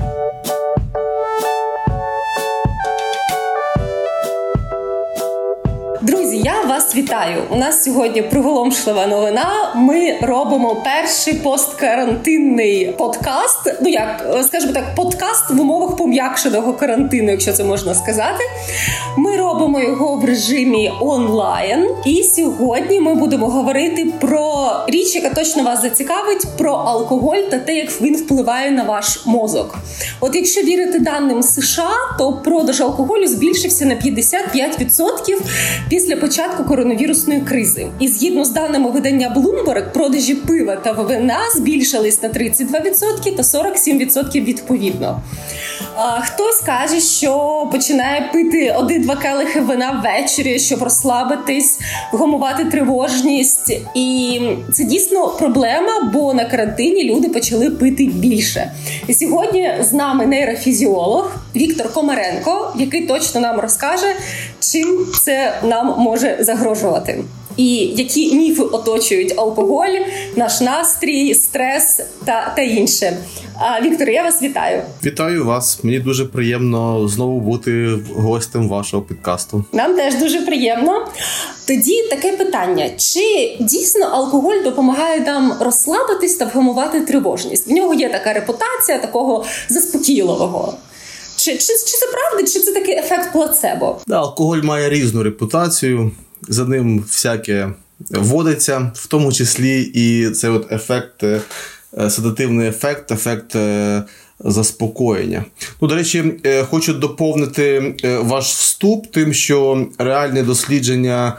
я вітаю. У нас сьогодні приголомшлива новина. Ми робимо перший посткарантинний подкаст. Ну як скажімо так, подкаст в умовах пом'якшеного карантину, якщо це можна сказати. Ми робимо його в режимі онлайн. І сьогодні ми будемо говорити про річ, яка точно вас зацікавить, про алкоголь та те, як він впливає на ваш мозок. От якщо вірити даним США, то продаж алкоголю збільшився на 55% після початку коронавірусної кризи. І згідно з даними видання Bloomberg, продажі пива та вина збільшились на 32% та 47% відповідно. Хтось каже, що починає пити один-два келихи вина ввечері, щоб розслабитись, вгамувати тривожність. І це дійсно проблема, бо на карантині люди почали пити більше. І сьогодні з нами нейрофізіолог Віктор Комаренко, який точно нам розкаже, чим це нам може загрожувати. І які міфи оточують алкоголь, наш настрій, стрес та та інше. А Віктор, я вас вітаю. Вітаю вас. Мені дуже приємно знову бути гостем вашого підкасту. Нам теж дуже приємно. Тоді таке питання: чи дійсно алкоголь допомагає нам розслабитись та вгамувати тривожність? В нього є така репутація такого заспокійливого. Чи чи, чи це правда, чи це такий ефект плацебо? Да, алкоголь має різну репутацію за ним всяке вводиться, в тому числі і цей от ефект, е, седативний ефект, ефект е, заспокоєння. Ну, До речі, е, хочу доповнити ваш вступ, тим, що реальне дослідження.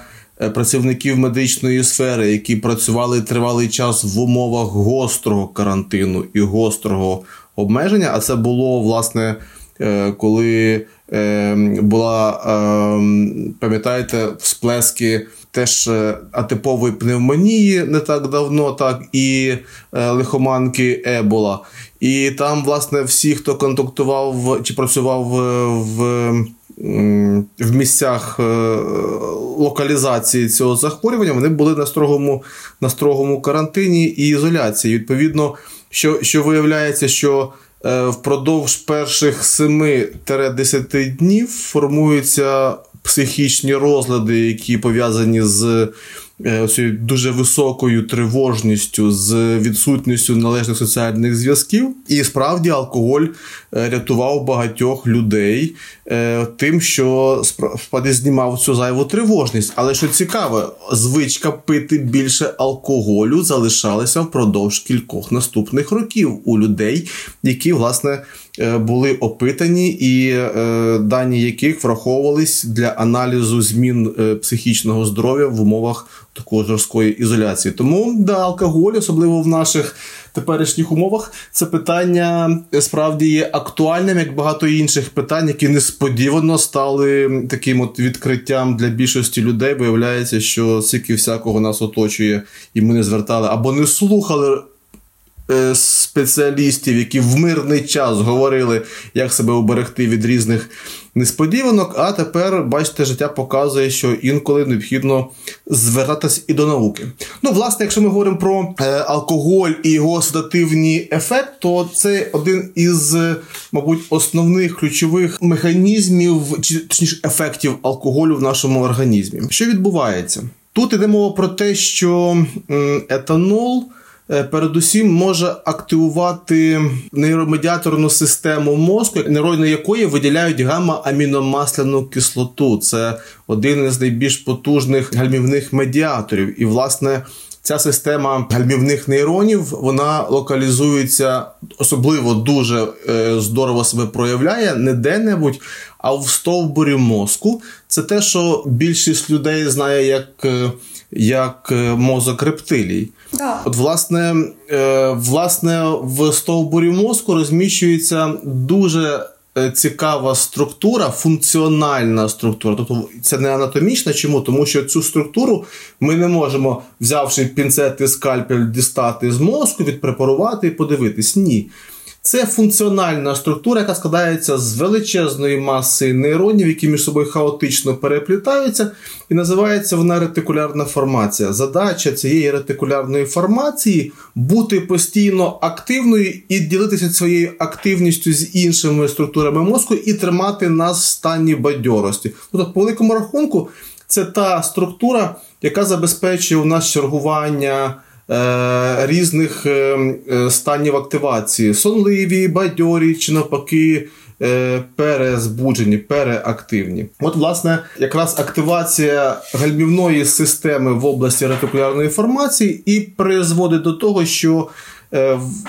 Працівників медичної сфери, які працювали тривалий час в умовах гострого карантину і гострого обмеження, а це було власне коли Ем, була, ем, пам'ятаєте, всплески теж е, атипової пневмонії не так давно, так і е, лихоманки Ебола. І там, власне, всі, хто контактував чи працював в. В місцях е, локалізації цього захворювання вони були на строгому на строгому карантині і ізоляції. Відповідно, що що виявляється, що Е, впродовж перших 7-10 днів формуються психічні розлади, які пов'язані з Е, цією дуже високою тривожністю, з відсутністю належних соціальних зв'язків. І справді алкоголь е, рятував багатьох людей е, тим, що знімав цю зайву тривожність. Але що цікаво, звичка пити більше алкоголю залишалася впродовж кількох наступних років у людей, які власне. Були опитані, і дані яких враховувались для аналізу змін психічного здоров'я в умовах такої жорсткої ізоляції. Тому да, алкоголь, особливо в наших теперішніх умовах, це питання е, справді є актуальним, як багато інших питань, які несподівано стали таким от відкриттям для більшості людей. Виявляється, що стільки всякого нас оточує, і ми не звертали або не слухали. Е, спеціалістів, які в мирний час говорили, як себе уберегти від різних несподіванок. А тепер, бачите, життя показує, що інколи необхідно звертатись і до науки. Ну, власне, якщо ми говоримо про е, алкоголь і його седативний ефект, то це один із, мабуть, основних ключових механізмів чи точніше ефектів алкоголю в нашому організмі. Що відбувається? Тут йде мова про те, що етанол. Е, передусім може активувати нейромедіаторну систему мозку, нейрони якої виділяють гамма-аміномасляну кислоту. Це один із найбільш потужних гальмівних медіаторів. І, власне, ця система гальмівних нейронів вона локалізується особливо дуже е, здорово себе проявляє не де-небудь, а в стовбурі мозку. Це те, що більшість людей знає як. Як е, мозок рептилій. Да. От, власне, е, власне, в стовбурі мозку розміщується дуже е, цікава структура, функціональна структура. Тобто це не анатомічна. Чому? Тому що цю структуру ми не можемо, взявши пінцет і скальпель, дістати з мозку, відпрепарувати і подивитись. Ні. Це функціональна структура, яка складається з величезної маси нейронів, які між собою хаотично переплітаються, і називається вона ретикулярна формація. Задача цієї ретикулярної формації бути постійно активною і ділитися своєю активністю з іншими структурами мозку і тримати нас в стані бадьорості. Тобто, по великому рахунку, це та структура, яка забезпечує у нас чергування. Е, різних е, е, станів активації: сонливі, бадьорі чи навпаки. Перезбуджені, переактивні. От, власне, якраз активація гальмівної системи в області ретикулярної формації і призводить до того, що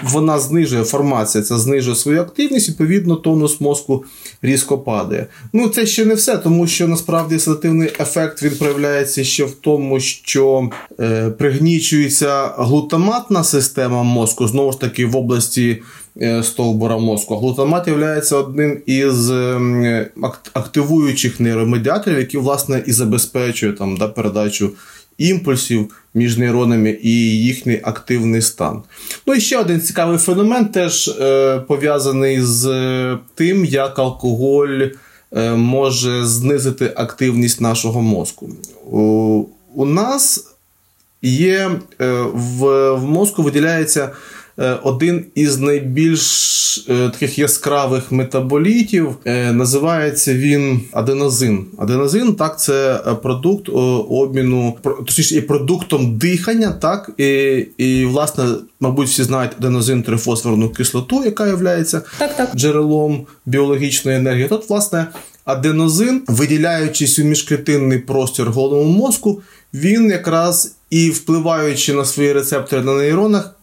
вона знижує формація, це знижує свою активність, відповідно, тонус мозку різко падає. Ну, це ще не все, тому що насправді седативний ефект він проявляється ще в тому, що е, пригнічується глутаматна система мозку, знову ж таки, в області. Е, стовбура мозку. Глутамат є одним із ем, активуючих нейромедіаторів, які власне і забезпечує там да, передачу імпульсів між нейронами і їхній активний стан. Ну і ще один цікавий феномен, теж е, пов'язаний з тим, як алкоголь е, може знизити активність нашого мозку. У, у нас є е, в, в мозку виділяється. Е, один із найбільш е, таких яскравих метаболітів е, називається він аденозин. Аденозин, так, це продукт обміну, точніше, є продуктом дихання, так, і, і власне, мабуть, всі знають аденозин трифосфорну кислоту, яка є так, так. джерелом біологічної енергії. Тут, власне, аденозин, виділяючись у міжклітинний простір головного мозку, він якраз і впливаючи на свої рецептори на нейронах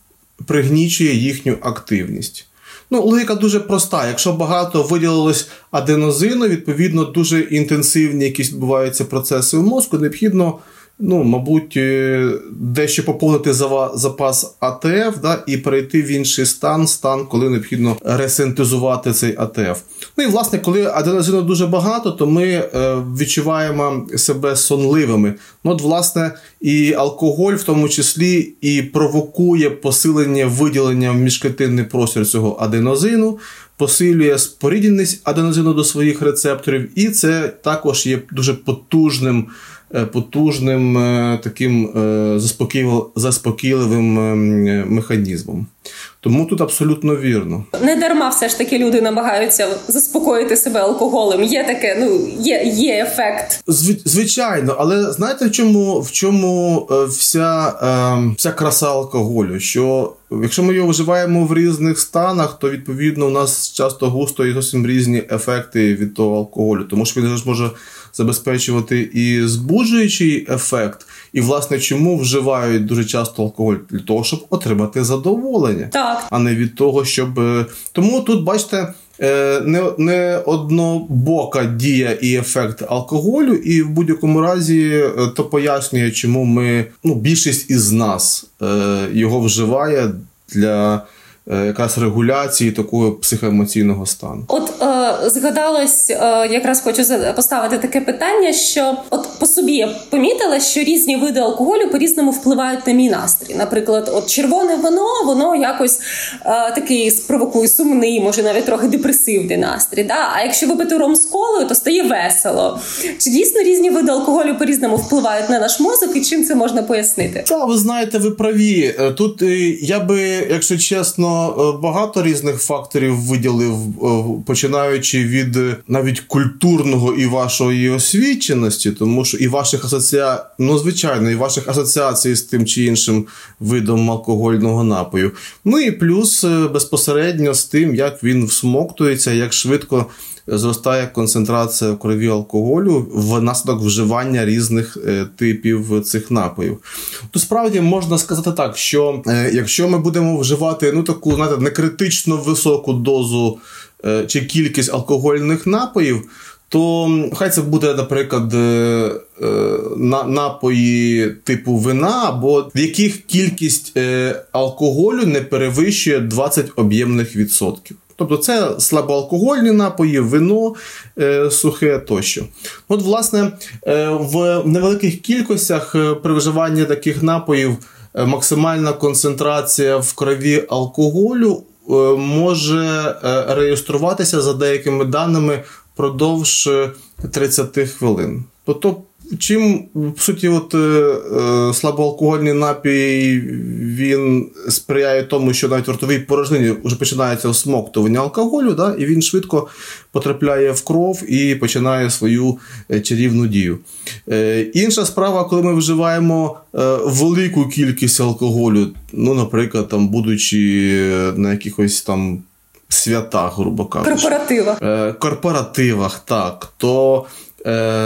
пригнічує їхню активність. Ну, логіка дуже проста. Якщо багато виділилось аденозину, відповідно, дуже інтенсивні якісь відбуваються процеси в мозку, необхідно ну, мабуть, е, дещо поповнити запас АТФ да, і перейти в інший стан, стан, коли необхідно ресинтезувати цей АТФ. Ну і власне, коли аденозину дуже багато, то ми е, відчуваємо себе сонливими. Ну, от, власне, і алкоголь, в тому числі, і провокує посилення виділення в міжклетинний простір цього аденозину. Посилює спорідненість аденозину до своїх рецепторів, і це також є дуже потужним потужним е, таким е, заспокійливим механізмом. Тому тут абсолютно вірно. Не дарма все ж таки люди намагаються заспокоїти себе алкоголем. Є таке, ну є є ефект. Звичайно, але знаєте, в чому в чому вся вся краса алкоголю? Що якщо ми його вживаємо в різних станах, то відповідно у нас часто густо і зовсім різні ефекти від того алкоголю, тому що він ж може забезпечувати і збуджуючий ефект, і, власне, чому вживають дуже часто алкоголь для того, щоб отримати задоволення, так. а не від того, щоб. Е, тому тут, бачите. Е, не не однобока дія і ефект алкоголю, і в будь-якому разі е, то пояснює, чому ми ну більшість із нас його вживає для Е, якраз регуляції такого психоемоційного стану. От е, згадалось, е, якраз хочу поставити таке питання, що от по собі я помітила, що різні види алкоголю по різному впливають на мій настрій. Наприклад, от червоне вино, воно якось е, такий спровокує сумний, може навіть трохи депресивний настрій. Да? А якщо випити ром з колою, то стає весело. Чи дійсно різні види алкоголю по різному впливають на наш мозок, і чим це можна пояснити? Та ви знаєте, ви праві. Е, тут е, я би, якщо чесно. Е, багато різних факторів виділив, е, починаючи від е, навіть культурного і вашої освіченості, тому що і ваших асоціацій, ну звичайно, і ваших асоціацій з тим чи іншим видом алкогольного напою. Ну і плюс безпосередньо з тим, як він всмоктується, як швидко зростає концентрація в крові алкоголю внаслідок вживання різних е, типів цих напоїв. То справді можна сказати так, що е, якщо ми будемо вживати ну таку знаєте, некритично високу дозу е, чи кількість алкогольних напоїв. То хай це буде, наприклад, напої типу вина, або в яких кількість алкоголю не перевищує 20 об'ємних відсотків. Тобто це слабоалкогольні напої, вино е, сухе тощо. От, власне, е, в невеликих кількостях е, при вживанні таких напоїв максимальна концентрація в крові алкоголю може реєструватися за деякими даними впродовж 30 хвилин. Тобто Чим, по суті, от, е, е, слабоалкогольний напій він сприяє тому, що навіть в ротовій порожнині вже починається осмоктування алкоголю, да, і він швидко потрапляє в кров і починає свою е, чарівну дію. Е, інша справа, коли ми вживаємо е, велику кількість алкоголю, ну, наприклад, там, будучи на якихось там святах, грубо кажучи. Корпоративах. Е, корпоративах, так, то Е,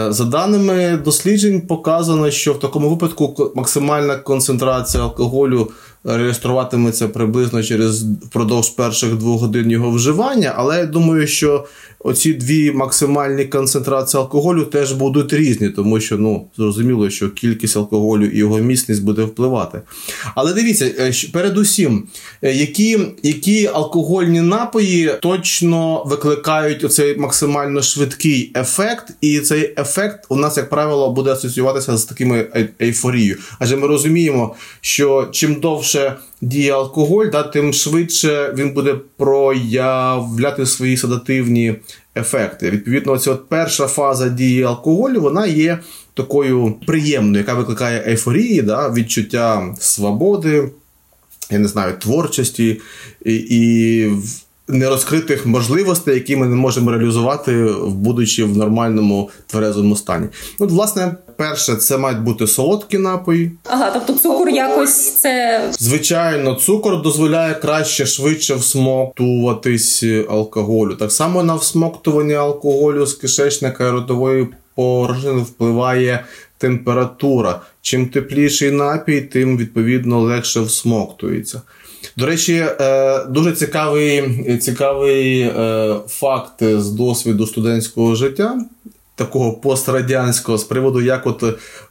за даними досліджень, показано, що в такому випадку максимальна концентрація алкоголю реєструватиметься приблизно через впродовж перших двох годин його вживання. Але я думаю, що оці дві максимальні концентрації алкоголю теж будуть різні, тому що ну зрозуміло, що кількість алкоголю і його міцність буде впливати. Але дивіться, е, передусім, е, які які алкогольні напої точно викликають оцей максимально швидкий ефект, і цей ефект у нас, як правило, буде асоціюватися з такими ейфорією. Адже ми розуміємо, що чим довше діє алкоголь, да, тим швидше він буде проявляти свої седативні ефекти. Відповідно, ця от перша фаза дії алкоголю вона є такою приємною, яка викликає ейфорії, да, відчуття свободи, я не знаю, творчості і. і Нерозкритих можливостей, які ми не можемо реалізувати, будучи в нормальному тверезому стані. От, власне, перше, це мають бути солодкі напої. Ага, тобто цукор якось це. Звичайно, цукор дозволяє краще, швидше всмоктуватись алкоголю. Так само на всмоктування алкоголю з кишечника і ротової порожнини впливає температура. Чим тепліший напій, тим відповідно легше всмоктується. До речі, е, дуже цікавий цікавий е, факт з досвіду студентського життя, такого пострадянського, з приводу, як от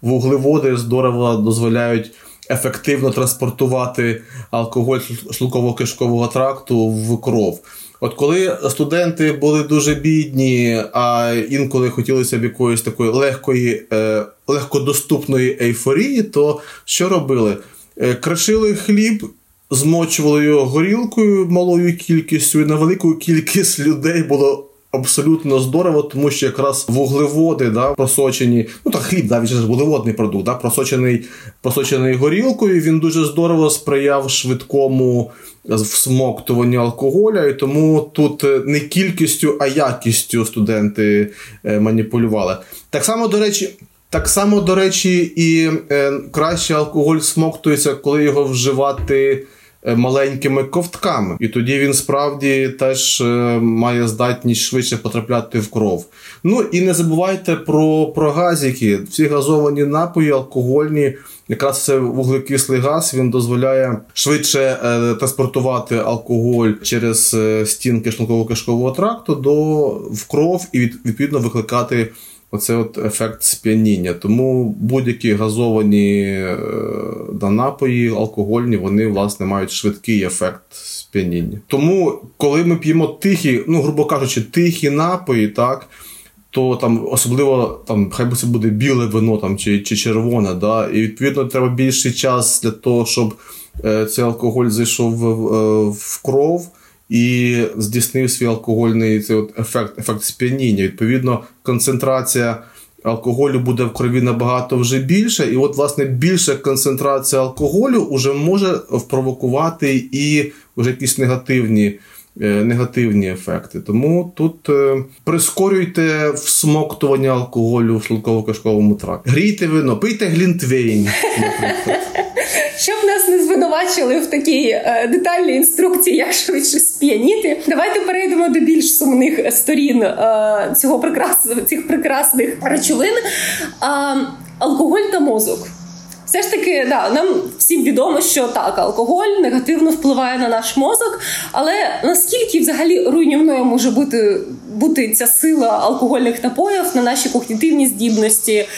вуглеводи здорово дозволяють. Ефективно транспортувати алкоголь шлунково-кишкового тракту в кров. От коли студенти були дуже бідні, а інколи хотілося б якоїсь такої легкої, е, легкодоступної ейфорії, то що робили? Крашили хліб змочували його горілкою малою кількістю, і на велику кількість людей було. Абсолютно здорово, тому що якраз вуглеводи да, просочені, ну так хліб, да, він ж вуглеводний продукт, да, просочений просочений горілкою. Він дуже здорово сприяв швидкому всмоктуванню алкоголя, і тому тут не кількістю, а якістю студенти е, маніпулювали. Так само, до речі, так само, до речі, і е, краще алкоголь смоктується, коли його вживати. Е, маленькими ковтками, і тоді він справді теж е, має здатність швидше потрапляти в кров. Ну і не забувайте про про газики. Всі газовані напої, алкогольні, якраз це вуглекислий газ він дозволяє швидше е, транспортувати алкоголь через стінки шлунково-кишкового тракту до в кров і відповідно викликати оце от ефект сп'яніння. Тому будь-які газовані е, да, напої, алкогольні, вони власне мають швидкий ефект сп'яніння. Тому, коли ми п'ємо тихі, ну, грубо кажучи, тихі напої, так. То там особливо там хай би це буде біле вино там чи чи червоне, да, і відповідно треба більший час для того, щоб е, цей алкоголь зайшов в, е, в кров і здійснив свій алкогольний цей от ефект ефект сп'яніння. Відповідно, концентрація алкоголю буде в крові набагато вже більше, і от, власне, більша концентрація алкоголю вже може впровокувати і вже якісь негативні. Е, негативні ефекти. Тому тут е, прискорюйте всмоктування алкоголю в шлунково-кишковому тракті. Грійте вино, пийте глінтвейн. Щоб нас не звинувачили в такій е, детальній інструкції, як швидше сп'яніти, давайте перейдемо до більш сумних сторін е, цього прекрасного цих прекрасних речовин. Е, алкоголь та мозок. Все ж таки, да, нам всім відомо, що так, алкоголь негативно впливає на наш мозок, але наскільки взагалі руйнівною може бути бути ця сила алкогольних напоїв на наші когнітивні здібності е,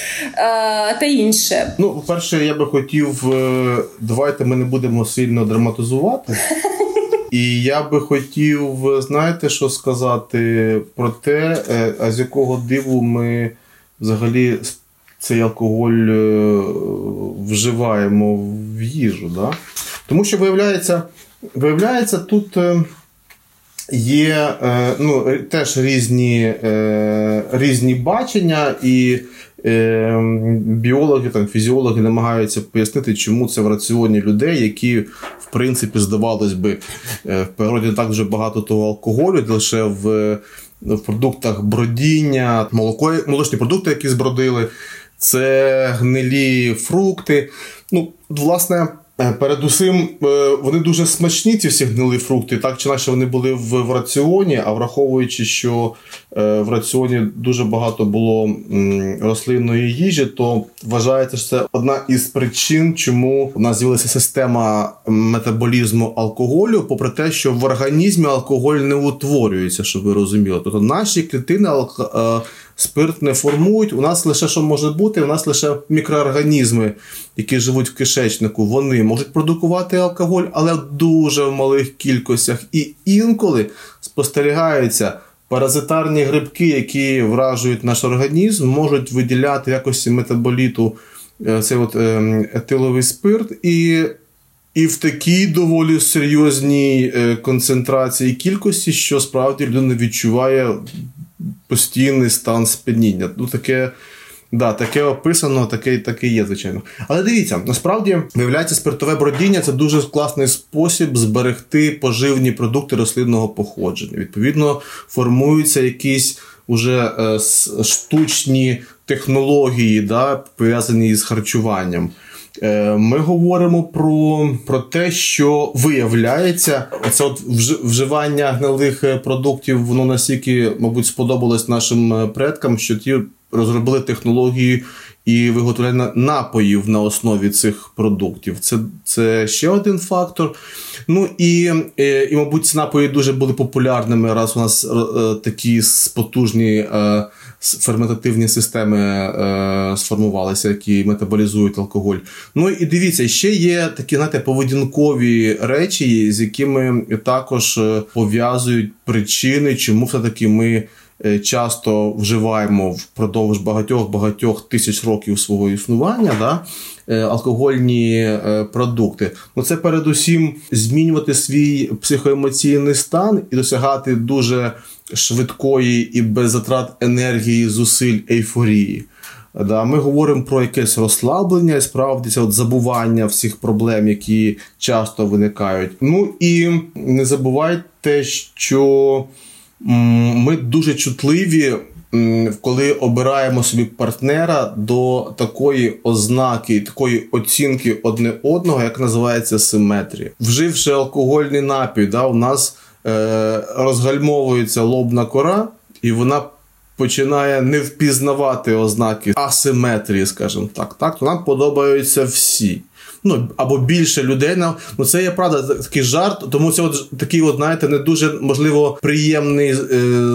та інше? Ну, по-перше, я би хотів, е, давайте ми не будемо сильно драматизувати. І я би хотів, знаєте, що сказати про те, е, а з якого диву ми взагалі цей алкоголь е, вживаємо в їжу. Да? Тому що виявляється, виявляється, тут е, є е, ну, теж різні різні бачення, і біологи, там, фізіологи намагаються пояснити, чому це в раціоні людей, які, в принципі, здавалось би, в природі так дуже багато того алкоголю, лише в в продуктах бродіння, молоко, молочні продукти, які збродили, це гнилі фрукти. Ну, власне. Е, передусім, е, вони дуже смачні, ці всі гнилі фрукти, так чи інакше вони були в, раціоні, а враховуючи, що е, в раціоні дуже багато було рослинної їжі, то вважається, що це одна із причин, чому у нас з'явилася система метаболізму алкоголю, попри те, що в організмі алкоголь не утворюється, щоб ви розуміли. Тобто наші клітини спирт не формують. У нас лише що може бути, у нас лише мікроорганізми, які живуть в кишечнику, вони можуть продукувати алкоголь, але в дуже в малих кількостях. І інколи спостерігаються. Паразитарні грибки, які вражують наш організм, можуть виділяти якості метаболіту е, цей от ем, етиловий спирт, і і в такій доволі серйозній е, концентрації кількості, що справді людина відчуває постійний стан сп'яніння. Ну, таке. Да, таке описано, таке таке є, звичайно. Але дивіться, насправді виявляється, спиртове бродіння це дуже класний спосіб зберегти поживні продукти рослинного походження. Відповідно, формуються якісь уже е, штучні технології, да, пов'язані з харчуванням. Е, ми говоримо про про те, що виявляється, це от вживання гнилих е, продуктів, воно настільки, мабуть, сподобалось нашим е, предкам, що ті розробили технології і виготовлення напоїв на основі цих продуктів. Це це ще один фактор. Ну і, і, мабуть, ці напої дуже були популярними, раз у нас такі потужні ферментативні системи е, сформувалися, які метаболізують алкоголь. Ну і дивіться, ще є такі знаєте, поведінкові речі, з якими також е, пов'язують причини, чому все-таки ми. Е, часто вживаємо впродовж багатьох-багатьох тисяч років свого існування да, алкогольні продукти. Ну це передусім змінювати свій психоемоційний стан і досягати дуже швидкої і без затрат енергії, зусиль, ейфорії. Да, Ми говоримо про якесь розслаблення і справді це от забування всіх проблем, які часто виникають. Ну і не забувайте, що ми дуже чутливі, коли обираємо собі партнера до такої ознаки, такої оцінки одне одного, як називається симетрія. Вживши алкогольний напій, да, у нас Е, розгальмовується лобна кора, і вона починає не впізнавати ознаки асиметрії, скажімо так. так, То нам подобаються всі ну або більше людей. Ну це є правда такий жарт, тому це от такий, от знаєте, не дуже можливо приємний е,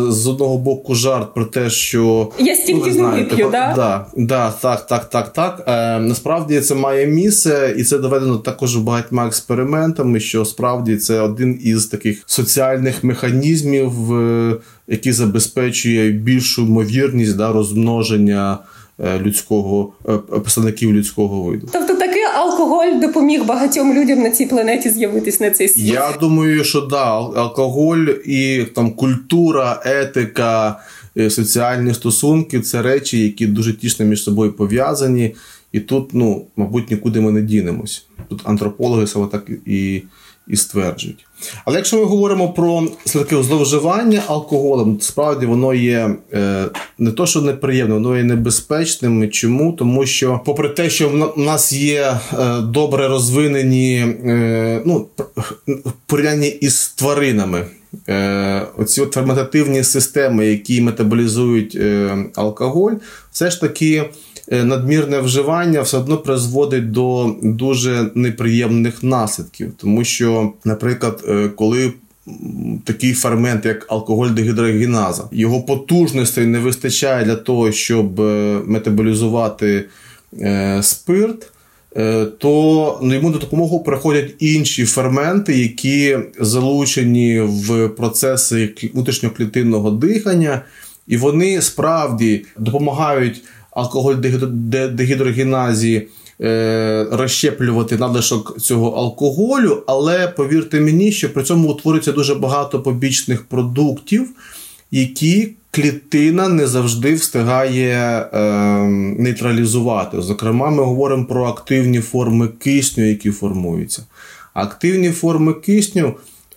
з одного боку жарт про те, що я стільки ну, не вип'ю, да? Да, да, так, так, так, так. Е, Насправді це має місце, і це доведено також багатьма експериментами. Що справді це один із таких соціальних механізмів, е, який забезпечує більшу ймовірність да, розмноження. Е, людського е, представників людського виду. Тобто алкоголь допоміг багатьом людям на цій планеті з'явитись на цей світ? Я думаю, що да, алкоголь і там культура, етика, е, соціальні стосунки це речі, які дуже тісно між собою пов'язані. І тут, ну, мабуть, нікуди ми не дінемось. Тут антропологи саме так і і стверджують. Але якщо ми говоримо про таке зловживання алкоголем, справді воно є е, не то, що неприємне, воно є небезпечним. Чому? Тому що, попри те, що в нас є е, добре розвинені е, ну, порівнянні із тваринами. Е, оці ферментативні системи, які метаболізують е, алкоголь, все ж таки надмірне вживання все одно призводить до дуже неприємних наслідків, тому що, наприклад, е, коли Такий фермент, як алкоголь дегідрогеназа, його потужностей не вистачає для того, щоб е, метаболізувати спирт, то ну, йому до допомогу приходять інші ферменти, які залучені в процеси внутрішньоклітинного дихання, і вони справді допомагають алкоголь дегідрогеназі е, розщеплювати надлишок цього алкоголю, але повірте мені, що при цьому утворюється дуже багато побічних продуктів, які клітина не завжди встигає е, нейтралізувати. Зокрема, ми говоримо про активні форми кисню, які формуються. Активні форми кисню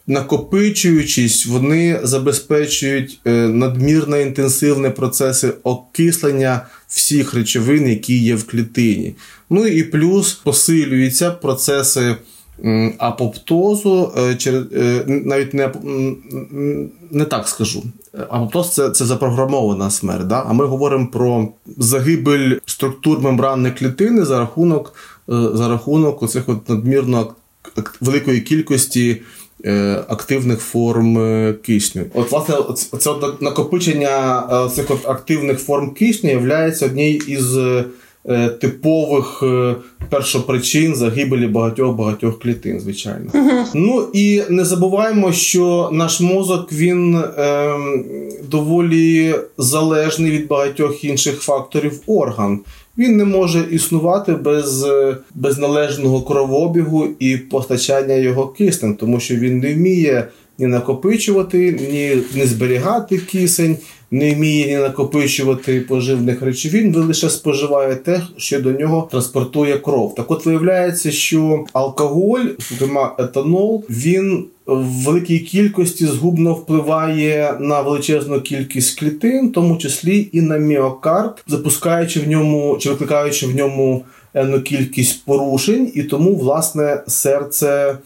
накопичуючись, вони забезпечують е, надмірно інтенсивні процеси окислення всіх речовин, які є в клітині. Ну і плюс посилюються процеси. Апоптозу, е, е, навіть не не так скажу. Апоптоз це це запрограмована смерть. Да? А ми говоримо про загибель структур мембранної клітини за рахунок за рахунок оцих от надмірно великої кількості активних форм е, кисню. От, власне, це накопичення е, цих от активних форм кисню є однією із типових першопричин загибелі багатьох багатьох клітин, звичайно. uh Ну і не забуваємо, що наш мозок він е, доволі залежний від багатьох інших факторів орган. Він не може існувати без без належного кровообігу і постачання його киснем, тому що він не вміє ні накопичувати, ні не зберігати кисень, не вміє ні накопичувати поживних речовин, він лише споживає те, що до нього транспортує кров. Так от виявляється, що алкоголь, зокрема етанол, він в великій кількості згубно впливає на величезну кількість клітин, в тому числі і на міокард, запускаючи в ньому чи викликаючи в ньому кількість порушень, і тому власне серце.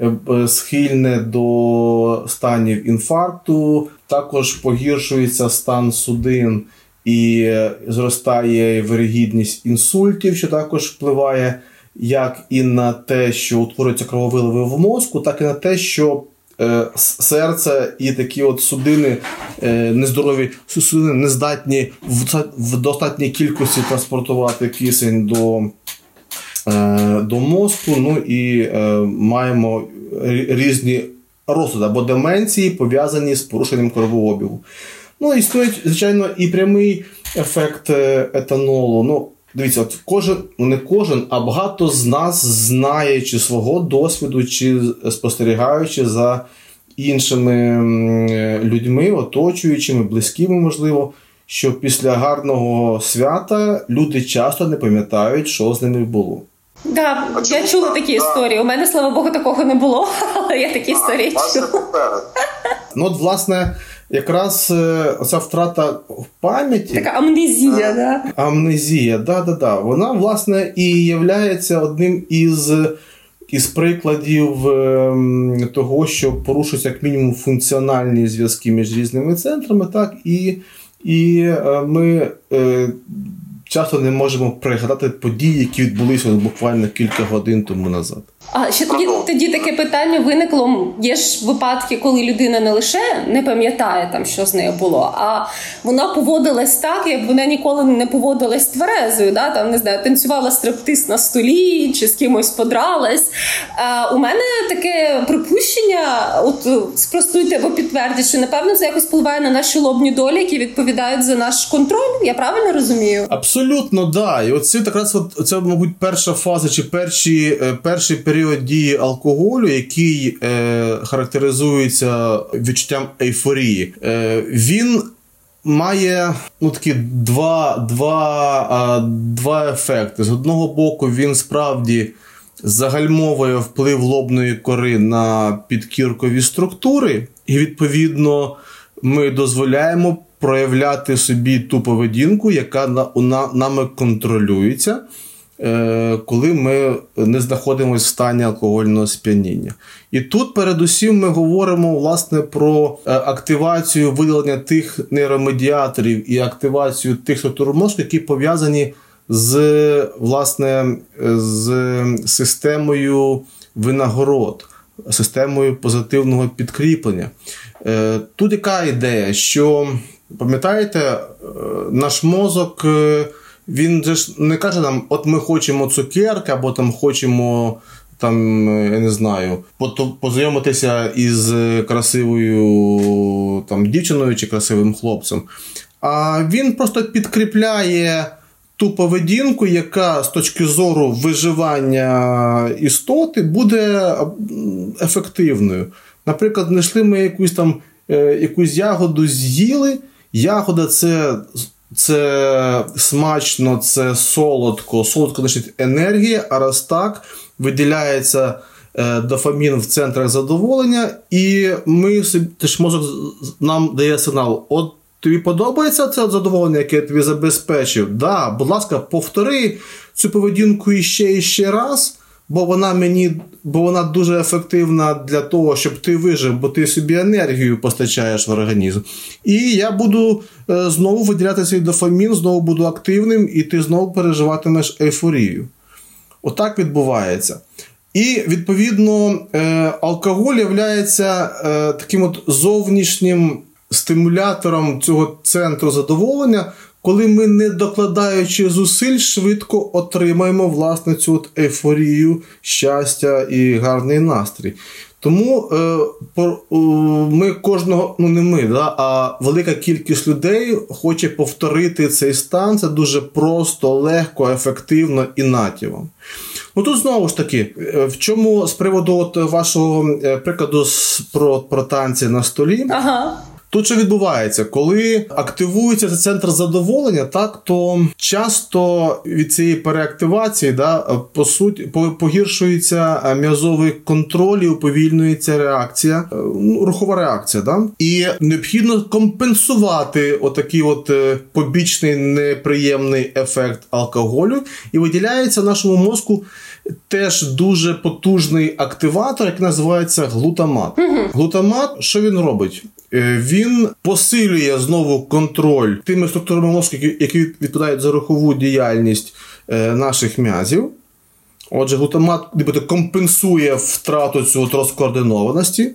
Е, схильне до станів інфаркту, також погіршується стан судин і зростає вирогідність інсультів, що також впливає як і на те, що утворюються крововиливи в мозку, так і на те, що е, серце і такі от судини е, нездорові судини не здатні в, достатній кількості транспортувати кисень до Е, до мозку. Ну і е, маємо різні розлади або деменції, пов'язані з порушенням кровообігу. Ну, існує, звичайно, і прямий ефект е, етанолу. Ну, Дивіться, от кожен, ну не кожен, а багато з нас знає чи свого досвіду, чи спостерігаючи за іншими людьми, оточуючими, близькими, можливо, що після гарного свята люди часто не пам'ятають, що з ними було. Да, а я чула такі да. історії. У мене, слава Богу, такого не було, але я такі а, історії чула. Ну, от, власне, якраз е, оця втрата пам'яті. Така амнезія, да? Амнезія, да, да, да. Вона, власне, і є одним із. Із прикладів ем, того, що порушуються як мінімум функціональні зв'язки між різними центрами, так і і е, ми е, часто не можемо пригадати події, які відбулися буквально кілька годин тому назад. А ще тоді тоді таке питання виникло. Є ж випадки, коли людина не лише не пам'ятає там, що з нею було, а вона поводилась так, як вона ніколи не поводилась тверезою. Да? Там не знаю, танцювала стриптиз на столі чи з кимось подралась. А, У мене таке припущення, от спростуйте або підтвердіть, що напевно це якось впливає на наші лобні долі, які відповідають за наш контроль. Я правильно розумію? Абсолютно, да. І оце якраз от це, мабуть, перша фаза чи перші е, перший період період дії алкоголю, який е, характеризується відчуттям ейфорії, е, він має ну, такі два, два, два ефекти. З одного боку, він справді. Загальмовує вплив лобної кори на підкіркові структури, і відповідно ми дозволяємо проявляти собі ту поведінку, яка на, на, нами контролюється. Е, коли ми не знаходимося в стані алкогольного сп'яніння. І тут, передусім, ми говоримо власне про е, активацію видалення тих нейромедіаторів і активацію тих структур мозку, які пов'язані з власне, з системою винагород, системою позитивного підкріплення. Е, тут яка ідея, що пам'ятаєте, наш мозок він же ж не каже нам, от ми хочемо цукерки, або там хочемо. Там, я не знаю, познайомитися із красивою там, дівчиною чи красивим хлопцем. А він просто підкріпляє ту поведінку, яка з точки зору виживання істоти буде ефективною. Наприклад, знайшли ми якусь там е, якусь ягоду з'їли. Ягода це це смачно, це солодко, солодко значить енергія, а раз так виділяється е, дофамін в центрах задоволення, і ми теж мозок нам дає сигнал. От тобі подобається це задоволення, яке я тобі забезпечив? Да, будь ласка, повтори цю поведінку іще і ще раз. Бо вона мені, бо вона дуже ефективна для того, щоб ти вижив, бо ти собі енергію постачаєш в організм. І я буду е, знову виділяти свій дофамін, знову буду активним, і ти знову переживатимеш ейфорію. Отак відбувається. І відповідно е, алкоголь є е, таким от зовнішнім стимулятором цього центру задоволення, коли ми, не докладаючи зусиль, швидко отримаємо власне цю от ейфорію, щастя і гарний настрій. Тому е, ми кожного, ну не ми, да, а велика кількість людей хоче повторити цей стан. Це дуже просто, легко, ефективно і натівом. Ну тут знову ж таки, е, в чому з приводу от вашого е, прикладу про, про танці на столі. Ага. Тут що відбувається, коли активується центр задоволення, так то часто від цієї переактивації, да, по суті, погіршується м'язовий контроль і уповільнюється реакція, е, ну, рухова реакція. Да? І необхідно компенсувати отакий от е, побічний неприємний ефект алкоголю, і виділяється нашому мозку. Теж дуже потужний активатор, який називається глутамат. Угу. Глутамат, що він робить? Е, він посилює знову контроль тими структурами мозку, які відповідають за рухову діяльність е, наших м'язів. Отже, глутамат нібито компенсує втрату цього розкоординованості.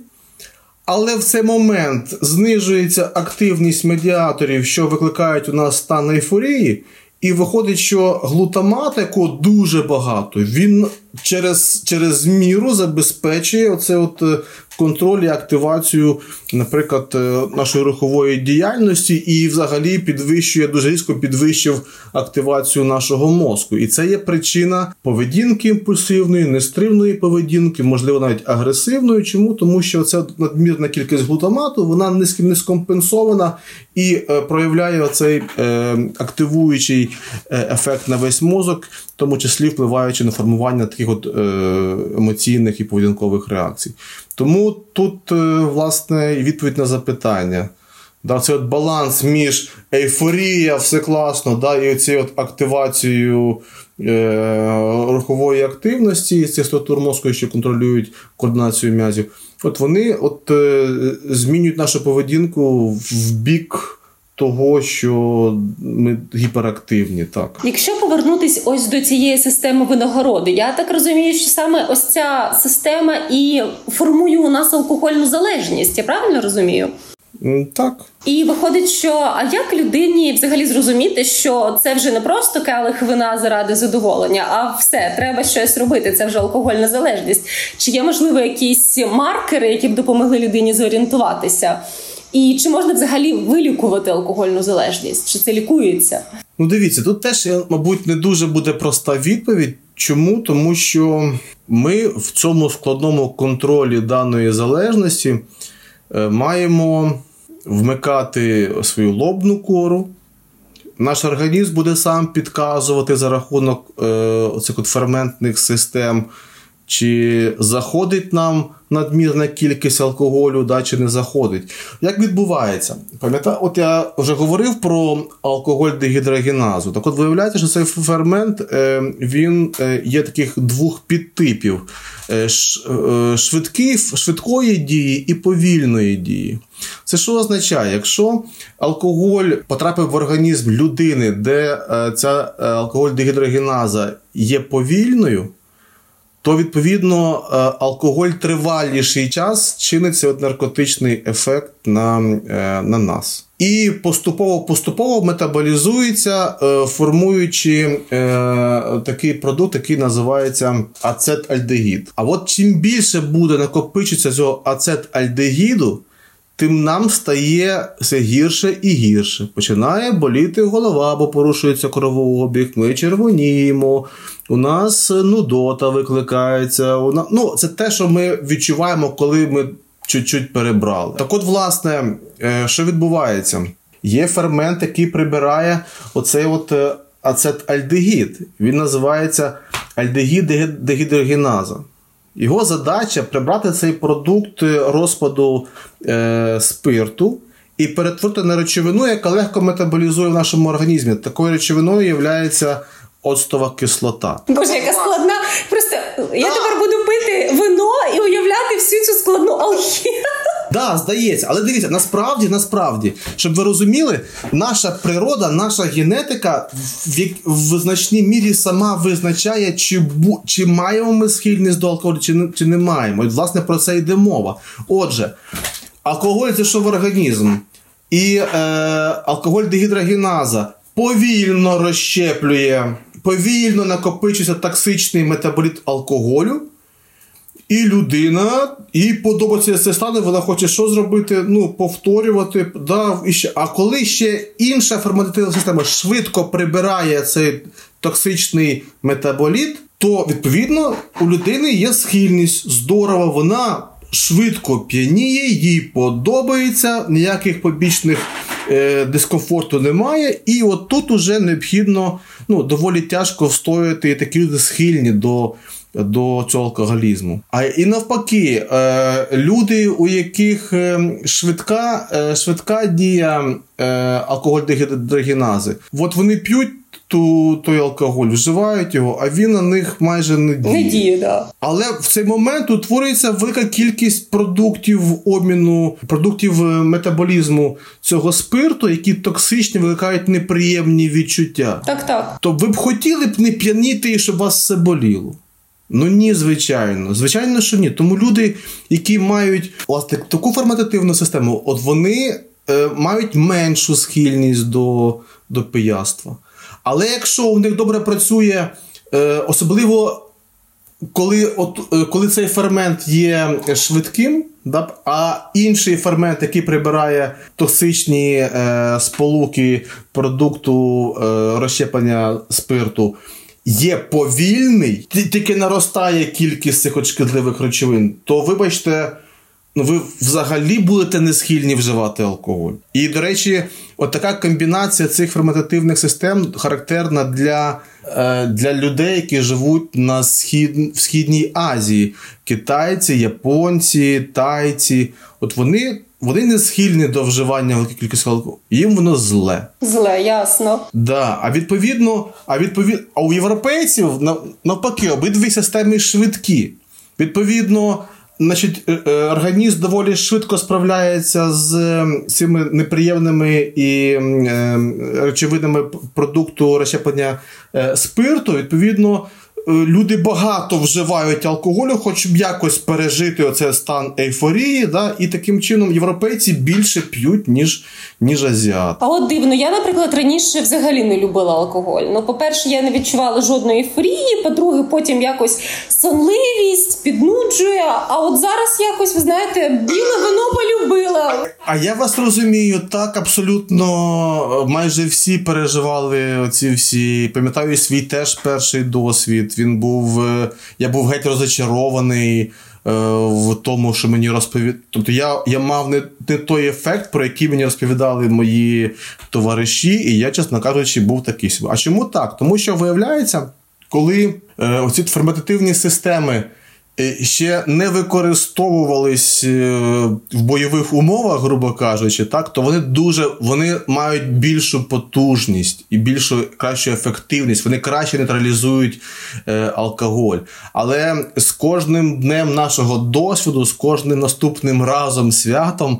Але в цей момент знижується активність медіаторів, що викликають у нас стан ейфорії, і виходить, що глутамат, якого дуже багато, він через через міру забезпечує оце от е, контроль і активацію, наприклад, е, нашої рухової діяльності, і взагалі підвищує дуже різко підвищив активацію нашого мозку. І це є причина поведінки імпульсивної, нестримної поведінки, можливо, навіть агресивної. Чому? Тому що ця надмірна кількість глутамату вона не не скомпенсована і е, проявляє цей е, активуючий ефект на весь мозок, в тому числі впливаючи на формування таких от е, емоційних і поведінкових реакцій. Тому тут, е, власне, відповідь на запитання. Да, Це от баланс між ейфорія, все класно, да, і цією активацією е, рухової активності цих структур мозку, що контролюють координацію м'язів. От вони от, е, змінюють нашу поведінку в бік того, що ми гіперактивні, так якщо повернутись ось до цієї системи винагороди, я так розумію, що саме ось ця система і формує у нас алкогольну залежність. Я правильно розумію? Так. І виходить, що а як людині взагалі зрозуміти, що це вже не просто келих вина заради задоволення, а все, треба щось робити. Це вже алкогольна залежність. Чи є можливо якісь маркери, які б допомогли людині зорієнтуватися? І чи можна взагалі вилікувати алкогольну залежність? Чи це лікується? Ну, дивіться, тут теж, мабуть, не дуже буде проста відповідь. Чому? Тому що ми в цьому складному контролі даної залежності е, маємо вмикати свою лобну кору. Наш організм буде сам підказувати за рахунок е, цих от ферментних систем, чи заходить нам надмірна кількість алкоголю, да, чи не заходить. Як відбувається? Пам'ятаю, от я вже говорив про алкоголь дегідрогеназу. Так от виявляється, що цей фермент е, він е, є таких двох підтипів: е, швидкий, швидкої дії і повільної дії. Це що означає, якщо алкоголь потрапив в організм людини, де ця алкоголь дегідрогеназа є повільною то відповідно е, алкоголь триваліший час чиниться от наркотичний ефект на е, на нас. І поступово-поступово метаболізується, е, формуючи такий продукт, який називається ацетальдегід. А от чим більше буде накопичитися цього ацетальдегіду, тим нам стає все гірше і гірше. Починає боліти голова, бо порушується кровообіг, ми червоніємо, у нас нудота викликається. Ну, Це те, що ми відчуваємо, коли ми чуть-чуть перебрали. Так от, власне, е, що відбувається? Є фермент, який прибирає оцей от е, ацетальдегід. Він називається альдегід-дегідрогеназа. Його задача прибрати цей продукт розпаду е, спирту і перетворити на речовину, яка легко метаболізує в нашому організмі. Такою речовиною є оцтова кислота. Боже, яка складна. Просто я тепер буду пити вино і уявляти всю цю складну алхімію. Да, здається, але дивіться, насправді, насправді, щоб ви розуміли, наша природа, наша генетика в, в значній мірі сама визначає, чи чи маємо ми схильність до алкоголю, чи не, чи не маємо. І, власне, про це йде мова. Отже, алкоголь це що в організм, і е, алкоголь дегідрогеназа повільно розщеплює, повільно накопичується токсичний метаболіт алкоголю. І людина, їй подобається це стане, вона хоче що зробити? Ну, повторювати. Да, і ще. А коли ще інша ферментативна система швидко прибирає цей токсичний метаболіт, то відповідно у людини є схильність здорова, вона швидко п'яніє, їй подобається, ніяких побічних е, дискомфорту немає. І от тут уже необхідно ну, доволі тяжко встояти такі люди схильні до до цього алкоголізму. А і навпаки, е, люди, у яких е, швидка е, швидка дія алкоголь дегідрогенази, от вони п'ють ту, той алкоголь, вживають його, а він на них майже не діє. Не діє, да. Але в цей момент утворюється велика кількість продуктів обміну, продуктів метаболізму цього спирту, які токсичні викликають неприємні відчуття. Так, так. То ви б хотіли б не п'яніти і щоб вас все боліло. Ну ні, звичайно. Звичайно, що ні. Тому люди, які мають власне таку форматативну систему, от вони е, мають меншу схильність до до пияства. Але якщо у них добре працює, е, особливо коли от, е, коли цей фермент є швидким, да, а інший фермент, який прибирає токсичні е, сполуки продукту е, розщеплення спирту, є повільний, тільки наростає кількість цих шкідливих речовин, то вибачте. Ну, ви взагалі будете не схильні вживати алкоголь. І, до речі, от така комбінація цих ферментативних систем характерна для е, для людей, які живуть на схід, в Східній Азії: китайці, японці, тайці. От вони вони не схильні до вживання великої кількості алкоголю. Їм воно зле. Зле, ясно. Да. А відповідно, а відповідно, а у європейців навпаки, обидві системи швидкі. Відповідно. Значить, е, е, організм доволі швидко справляється з цими неприємними і речовинами продукту розщеплення е, спирту. Відповідно, Е, люди багато вживають алкоголю, хоч б якось пережити оцей стан ейфорії, да, і таким чином європейці більше п'ють, ніж ніж азіати. А от дивно, я, наприклад, раніше взагалі не любила алкоголь. Ну, по-перше, я не відчувала жодної ейфорії, по-друге, потім якось сонливість піднуджує. А от зараз якось, ви знаєте, біле вино полюбила. А я вас розумію, так абсолютно майже всі переживали оці всі. Пам'ятаю свій теж перший досвід. Він був. Е, я був геть розочарований е, в тому, що мені розповідали. Тобто я я мав не, не той ефект, про який мені розповідали мої товариші, і я, чесно кажучи, був такий. А чому так? Тому що виявляється, коли е, оці ферментативні системи. Е, ще не використовувались е, в бойових умовах, грубо кажучи, так то вони дуже вони мають більшу потужність і більшу кращу ефективність. Вони краще нейтралізують е, алкоголь. Але з кожним днем нашого досвіду, з кожним наступним разом святом.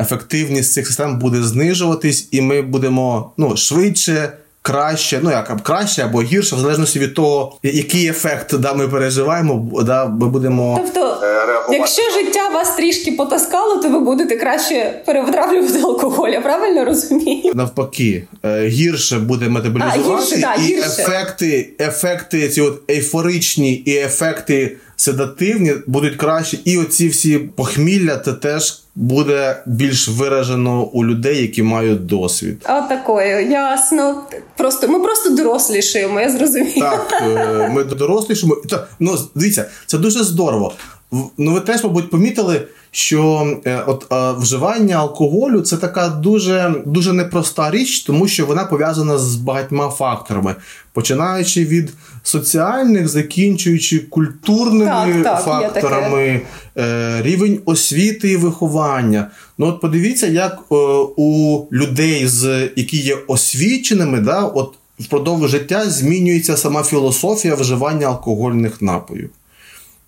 Ефективність цих систем буде знижуватись, і ми будемо ну, швидше краще, ну як краще або гірше, в залежності від того, який ефект да, ми переживаємо, да, ми будемо. Тобто, е, якщо життя вас трішки потаскало, то ви будете краще перевтравлювати алкоголь. я правильно розумію? Навпаки, е, гірше буде метаболізувати, А, гірше, да, і гірше. ефекти, ефекти ці от ейфоричні і ефекти седативні будуть кращі. І оці всі похмілля, це теж буде більш виражено у людей, які мають досвід. А такою, ясно. Просто ми просто дорослішаємо, я зрозуміла. Так, е, ми дорослішимо. Та, Ну, дивіться, це дуже здорово. Ну, ви теж, мабуть, помітили, що е, от е, вживання алкоголю це така дуже, дуже непроста річ, тому що вона пов'язана з багатьма факторами, починаючи від соціальних, закінчуючи культурними Так, так, факторами, е, рівень освіти і виховання. Ну, от подивіться, як у людей, з, які є освіченими, да, от впродовж життя змінюється сама філософія вживання алкогольних напоїв.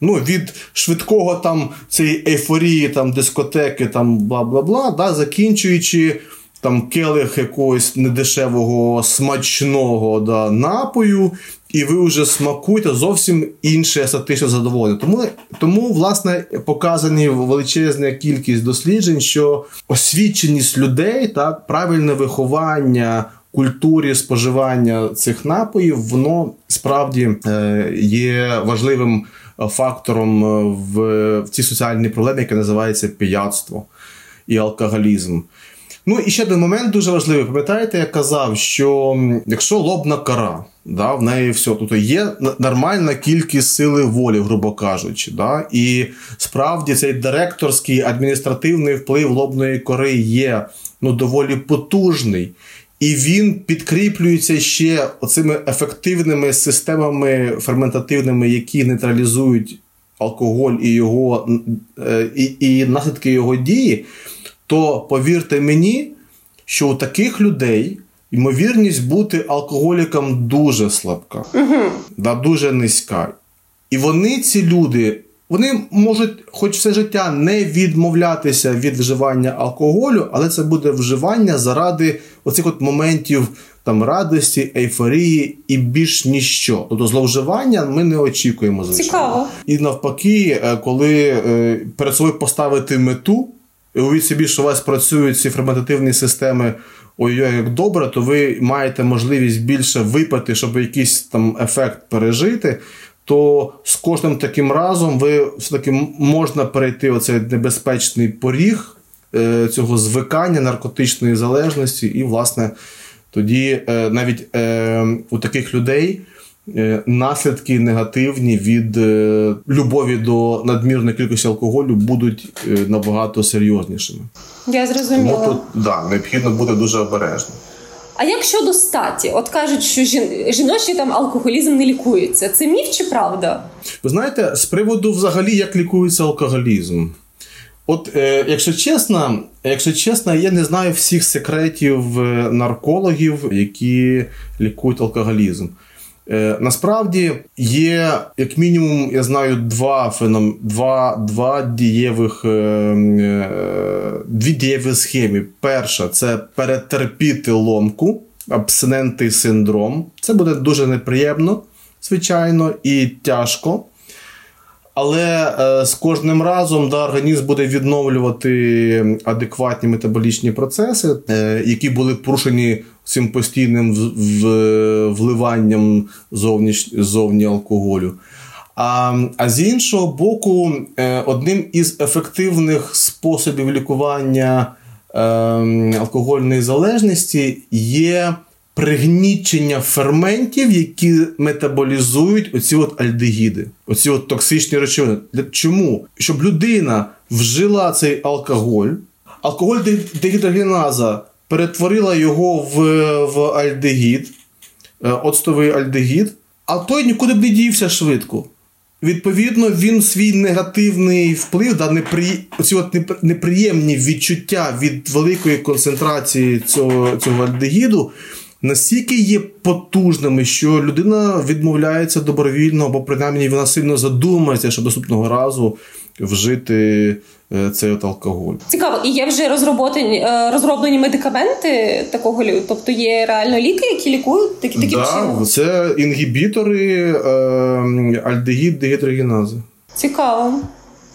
Ну, від швидкого там цієї ейфорії, там, дискотеки, там бла бла бла, да, закінчуючи там келих якогось недешевого смачного да, напою, і ви вже смакуєте зовсім інше естетичне задоволення. Тому, тому, власне, показані величезна кількість досліджень, що освіченість людей, так, правильне виховання. Культурі споживання цих напоїв, воно справді е, є важливим фактором е, в, в цій соціальній проблемі, яка називається пияцтво і алкоголізм. Ну і ще один момент дуже важливий. Пам'ятаєте, я казав, що якщо лобна кора, да, в неї все, тобто є нормальна кількість сили волі, грубо кажучи. Да, і справді цей директорський адміністративний вплив лобної кори є ну, доволі потужний. І він підкріплюється ще оцими ефективними системами ферментативними, які нейтралізують алкоголь і його е, і, і наслідки його дії. То повірте мені, що у таких людей ймовірність бути алкоголіком дуже слабка, да, дуже низька. І вони, ці люди, вони можуть, хоч все життя, не відмовлятися від вживання алкоголю, але це буде вживання заради оцих от моментів там радості, ейфорії і більш ніщо. Тобто зловживання ми не очікуємо звичайно. Цікаво. І навпаки, е, коли е, перед собою поставити мету, і уявіть собі, що у вас працюють ці ферментативні системи. Ой-ой, як добре, то ви маєте можливість більше випити, щоб якийсь там ефект пережити. То з кожним таким разом ви все-таки можна перейти оцей небезпечний поріг цього звикання, наркотичної залежності, і, власне, тоді е, навіть е, у таких людей е, наслідки негативні від е, любові до надмірної кількості алкоголю будуть е, набагато серйознішими. Я Тому зрозуміла. тут да, необхідно бути дуже обережним. А як щодо статі? От кажуть, що жін... жіночий там алкоголізм не лікується. Це міф чи правда? Ви знаєте, з приводу взагалі, як лікується алкоголізм. От, е, якщо чесно, якщо чесно, я не знаю всіх секретів е, наркологів, які лікують алкоголізм. Е, насправді є, як мінімум, я знаю, два феном, два, два дієвих, е, е, дві дієві схеми. Перша це перетерпіти ломку, абстинентний синдром. Це буде дуже неприємно, звичайно, і тяжко. Але е, з кожним разом да, організм буде відновлювати адекватні метаболічні процеси, е, які були порушені цим постійним в, в, вливанням зовніш, зовні алкоголю. А, а з іншого боку, е, одним із ефективних способів лікування е, алкогольної залежності є пригнічення ферментів, які метаболізують оці от альдегіди, оці от токсичні речовини. Чому? Щоб людина вжила цей алкоголь, алкоголь дегідрогеназа перетворила його в, в альдегід, е, оцтовий альдегід, а той нікуди б не дівся швидко. Відповідно, він свій негативний вплив, да, непри... оці от неприємні відчуття від великої концентрації цього, цього альдегіду настільки є потужними, що людина відмовляється добровільно, або принаймні вона сильно задумається, щоб наступного разу вжити е, цей от алкоголь. Цікаво, і є вже розроблені, е, розроблені медикаменти такого тобто є реально ліки, які лікують такі таким Да, чином. це інгібітори е, альдегід дегідрогенази. Цікаво.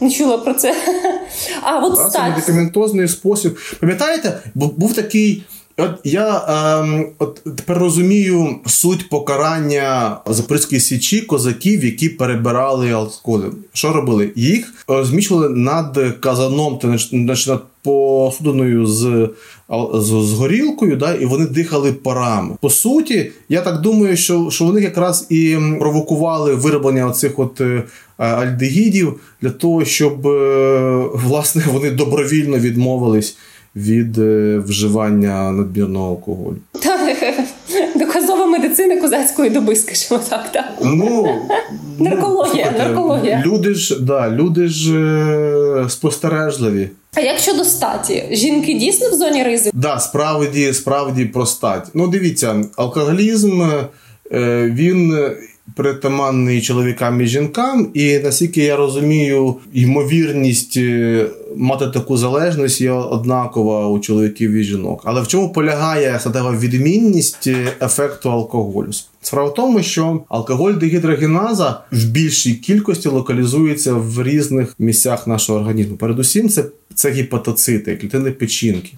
Не чула про це. А от Це медикаментозний спосіб. Пам'ятаєте, був такий. От я ем, от тепер розумію суть покарання Запорізької січі козаків, які перебирали алкоголь. Що робили? Їх е, зміщували над казаном, та над посудиною з, з, з горілкою, да, і вони дихали парами. По суті, я так думаю, що, що вони якраз і провокували вироблення оцих от е, альдегідів для того, щоб е, власне вони добровільно відмовились від е, вживання надмірного алкоголю. Доказова медицина козацької доби, скажімо так. так. Ну Наркологія, слухайте, наркологія. Люди ж да, люди ж е, спостережливі. А як щодо статі, жінки дійсно в зоні ризику? Да, справді, справді про стать. Ну, дивіться, алкоголізм е, він притаманний чоловікам і жінкам, і наскільки я розумію, ймовірність е, мати таку залежність є однакова у чоловіків і жінок. Але в чому полягає статева відмінність е, ефекту алкоголю? Справа в тому, що алкоголь дегідрогеназа в більшій кількості локалізується в різних місцях нашого організму. Передусім, це, це гепатоцити, клітини печінки.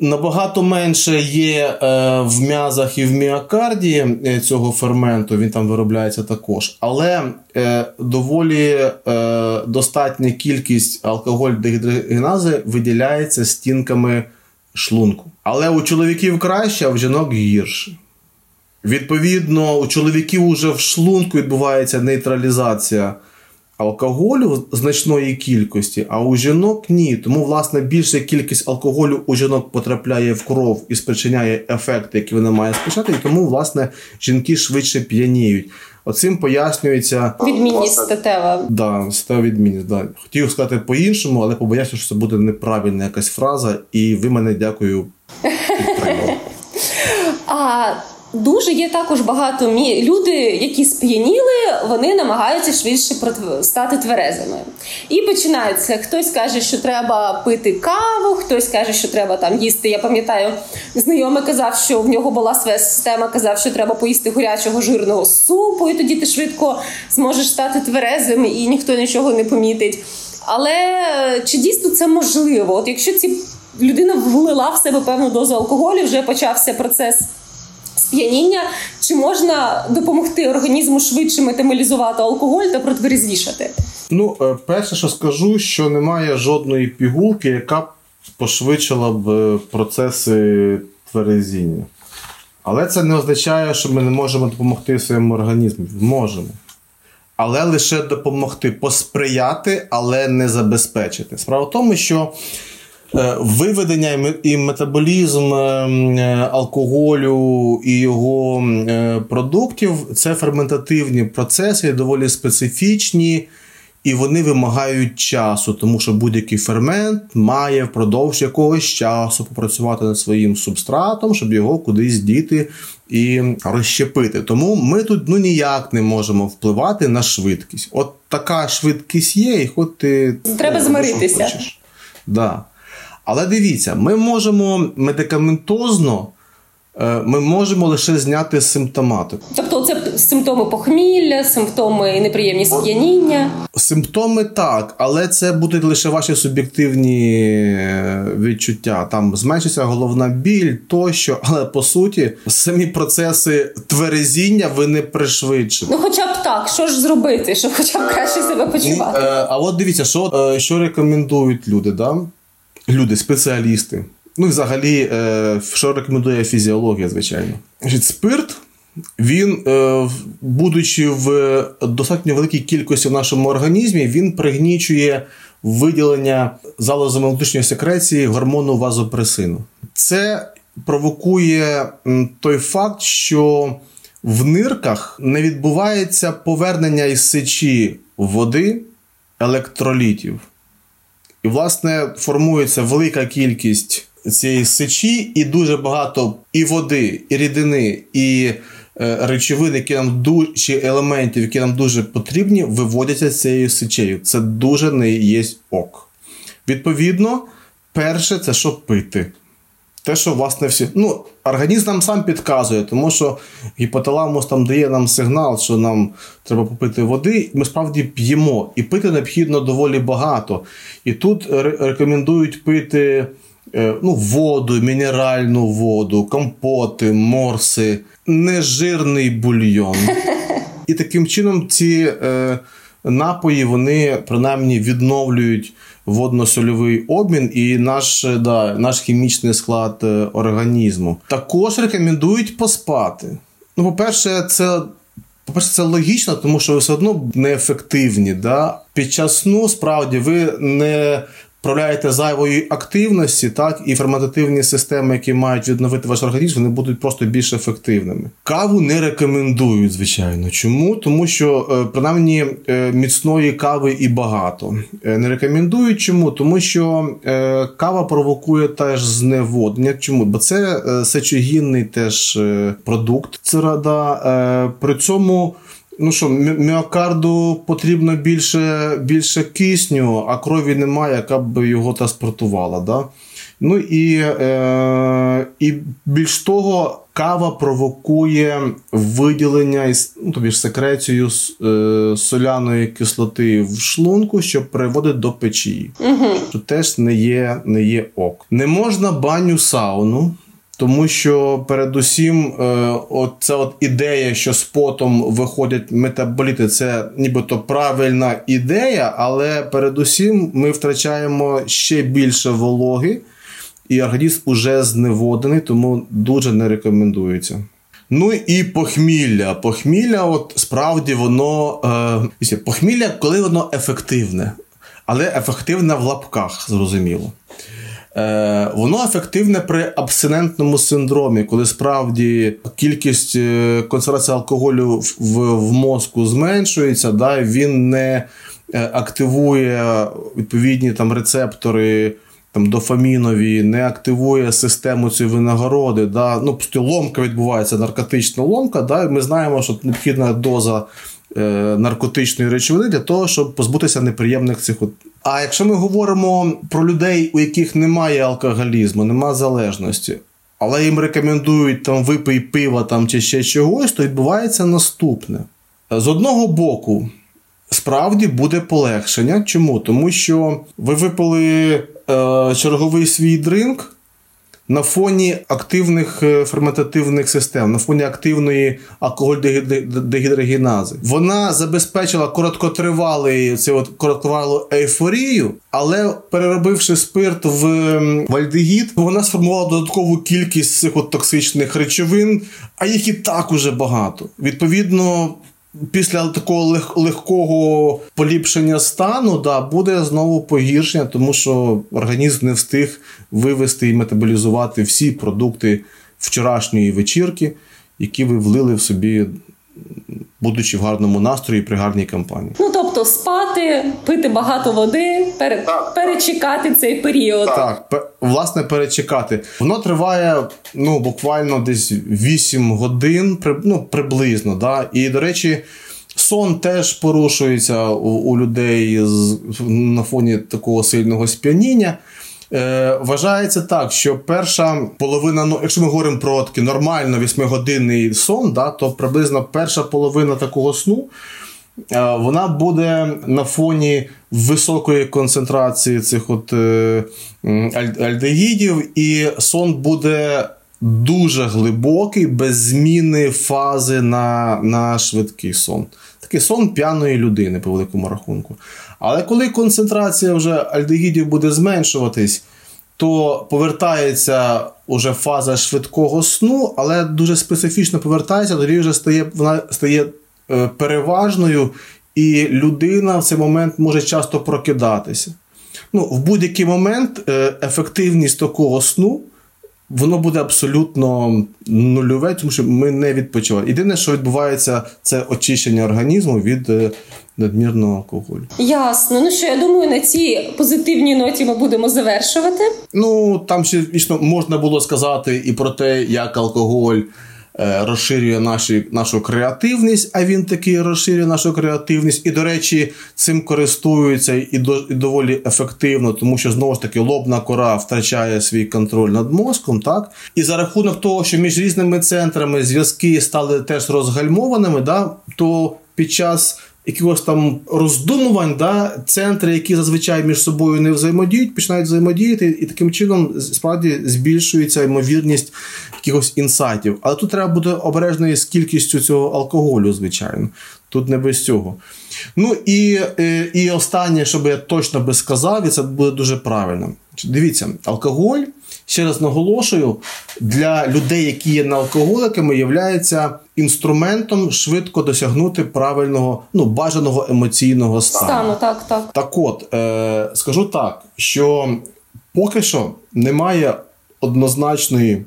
Набагато менше є е, в м'язах і в міокарді е, цього ферменту. Він там виробляється також, але е, доволі достатня кількість алкоголь дегідрогенази виділяється стінками шлунку. Але у чоловіків краще, а в жінок гірше. Відповідно, у чоловіків уже в шлунку відбувається нейтралізація алкоголю значної кількості, а у жінок ні. Тому, власне, більша кількість алкоголю у жінок потрапляє в кров і спричиняє ефекти, які вона має спричиняти, і тому, власне, жінки швидше п'яніють. Оцим пояснюється Відмінність статева. да, став відмінність. Да. Хотів сказати по-іншому, але побоявся, що це буде неправильна якась фраза, і ви мене дякую. А дуже є також багато мі... люди, які сп'яніли, вони намагаються швидше стати тверезими. І починається. Хтось каже, що треба пити каву, хтось каже, що треба там їсти. Я пам'ятаю, знайомий казав, що в нього була своя система, казав, що треба поїсти горячого жирного супу, і тоді ти швидко зможеш стати тверезим і ніхто нічого не помітить. Але е, чи дійсно це можливо? От якщо ці людина влила в себе певну дозу алкоголю, вже почався процес сп'яніння, чи можна допомогти організму швидше метаболізувати алкоголь та протверезвішати? Ну, е, перше, що скажу, що немає жодної пігулки, яка б пошвидшила б е, процеси тверезіння. Але це не означає, що ми не можемо допомогти своєму організму. Можемо. Але лише допомогти, посприяти, але не забезпечити. Справа в тому, що виведення і метаболізм е, е, алкоголю і його е, продуктів це ферментативні процеси, доволі специфічні, і вони вимагають часу, тому що будь-який фермент має впродовж якогось часу попрацювати над своїм субстратом, щоб його кудись діти і розщепити. Тому ми тут ну ніяк не можемо впливати на швидкість. От така швидкість є, і хоч ти Треба е, змиритися. Да. Але дивіться, ми можемо медикаментозно, е, ми можемо лише зняти симптоматику. Тобто, це симптоми похмілля, симптоми неприємні сп'яніння. Симптоми так, але це будуть лише ваші суб'єктивні е, відчуття. Там зменшиться головна біль тощо, але по суті самі процеси тверезіння ви не пришвидшите. Ну, хоча б так, що ж зробити, щоб хоча б краще себе почувати. е, а от дивіться, що, е, що рекомендують люди, да? Люди, спеціалісти. Ну і взагалі, е, що рекомендує фізіологія, звичайно. Спирт, він, е, будучи в достатньо великій кількості в нашому організмі, він пригнічує виділення внутрішньої секреції гормону вазопресину. Це провокує той факт, що в нирках не відбувається повернення із сечі води електролітів. І, власне, формується велика кількість цієї сечі, і дуже багато і води, і рідини, і е, речовин, які нам дуже елементів, які нам дуже потрібні, виводяться цією сечею. Це дуже не є ок. Відповідно, перше, це що пити. Те, що власне всі. Ну, організм нам сам підказує, тому що гіпоталамус там дає нам сигнал, що нам треба попити води. Ми справді п'ємо, і пити необхідно доволі багато. І тут рекомендують пити е, ну, воду, мінеральну воду, компоти, морси, нежирний бульйон. І таким чином ці е, напої вони принаймні відновлюють водно-сольовий обмін і наш да, наш хімічний склад е, організму. Також рекомендують поспати. Ну, по-перше, це. По-перше, це логічно, тому що ви все одно неефективні. Да? Під час сну справді ви не справляєте зайвої активності, так і ферментативні системи, які мають відновити ваш організм, вони будуть просто більш ефективними. Каву не рекомендують, звичайно. Чому? Тому що е, принаймні е, міцної кави і багато. Е, не рекомендують чому? Тому що кава провокує теж зневоднення. Чому? Бо це сечогінний теж продукт. Це рада. При цьому. Ну що, міокарду потрібно більше більше кисню, а крові немає, яка б його транспортувала. Да? Ну і е, і більш того, кава провокує виділення ну, тобі ж секрецію е, соляної кислоти в шлунку, що приводить до печії. Угу. Що теж не є, не є ок. Не можна баню сауну. Тому що передусім, е, ця от ідея, що з потом виходять метаболіти, це нібито правильна ідея, але передусім ми втрачаємо ще більше вологи, і організм уже зневодений, тому дуже не рекомендується. Ну і похмілля. Похмілля, от справді воно е, похмілля, коли воно ефективне, але ефективне в лапках, зрозуміло. Е, воно ефективне при абстинентному синдромі, коли справді кількість е, концентрації алкоголю в в мозку зменшується, да, він не е, активує відповідні там рецептори там, дофамінові, не активує систему цієї винагороди. Да, ну, Ломка відбувається, наркотична ломка. Да, Ми знаємо, що необхідна доза наркотичної речовини для того, щоб позбутися неприємних цих а якщо ми говоримо про людей, у яких немає алкоголізму, немає залежності, але їм рекомендують там випий пива там, чи ще чогось, то відбувається наступне. З одного боку, справді буде полегшення. Чому? Тому що ви випили е, черговий свій дринк на фоні активних е, ферментативних систем, на фоні активної алкоголь-дегідрогенази. Вона забезпечила короткотривалий це от короткотривалу ейфорію, але переробивши спирт в вальдегід, вона сформувала додаткову кількість цих от токсичних речовин, а їх і так уже багато. Відповідно після такого лег- легкого поліпшення стану да, буде знову погіршення, тому що організм не встиг вивести і метаболізувати всі продукти вчорашньої вечірки, які ви влили в собі будучи в гарному настрої при гарній кампанії. Ну тобто спати, пити багато води, пере... перечекати цей період. Так, власне, перечекати. Воно триває ну буквально десь 8 годин, ну приблизно. Да? І до речі. Сон теж порушується у, у людей з, на фоні такого сильного сп'яніння. Е, Вважається так, що перша половина, ну якщо ми говоримо про такий нормально 8-годинний сон, да, то приблизно перша половина такого сну. Е, вона буде на фоні високої концентрації цих от е, альдегідів, і сон буде дуже глибокий, без зміни фази на на швидкий сон. Такий сон п'яної людини, по великому рахунку. Але коли концентрація вже альдегідів буде зменшуватись, то повертається уже фаза швидкого сну, але дуже специфічно повертається, тоді вже стає вона стає е, переважною, і людина в цей момент може часто прокидатися. Ну, В будь-який момент е, ефективність такого сну воно буде абсолютно нульове, тому що ми не відпочиваємо. Єдине, що відбувається, це очищення організму від е, надмірного алкоголю. Ясно. Ну що я думаю, на цій позитивній ноті ми будемо завершувати. Ну там ще звісно можна було сказати і про те, як алкоголь. Е, розширює наші, нашу креативність, а він таки розширює нашу креативність. І, до речі, цим користуються і, до, і доволі ефективно, тому що знову ж таки лобна кора втрачає свій контроль над мозком. так? І за рахунок того, що між різними центрами зв'язки стали теж розгальмованими, да, то під час якихось там роздумувань, да, центри, які зазвичай між собою не взаємодіють, починають взаємодіяти, і таким чином справді збільшується ймовірність якихось інсайтів. Але тут треба бути обережною з кількістю цього алкоголю, звичайно. Тут не без цього. Ну і е, і останнє, що би я точно би сказав, і це буде дуже правильно. Дивіться, алкоголь, ще раз наголошую, для людей, які є неалкоголиками, є інструментом швидко досягнути правильного, ну, бажаного емоційного стану. Стану, так, так. Так от, е, скажу так, що поки що немає однозначної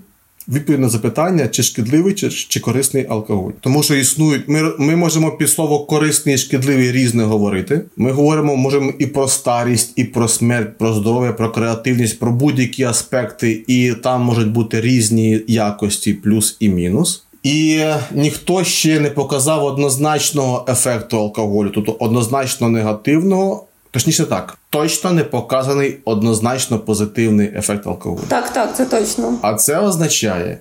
відповідь на запитання, чи шкідливий, чи чи корисний алкоголь. Тому що існують, ми ми можемо під слово корисний і шкідливий різне говорити. Ми говоримо, можемо і про старість, і про смерть, про здоров'я, про креативність, про будь-які аспекти, і там можуть бути різні якості, плюс і мінус. І ніхто ще не показав однозначного ефекту алкоголю, тобто однозначно негативного. Точніше так, точно не показаний однозначно позитивний ефект алкоголю. Так, так, це точно. А це означає,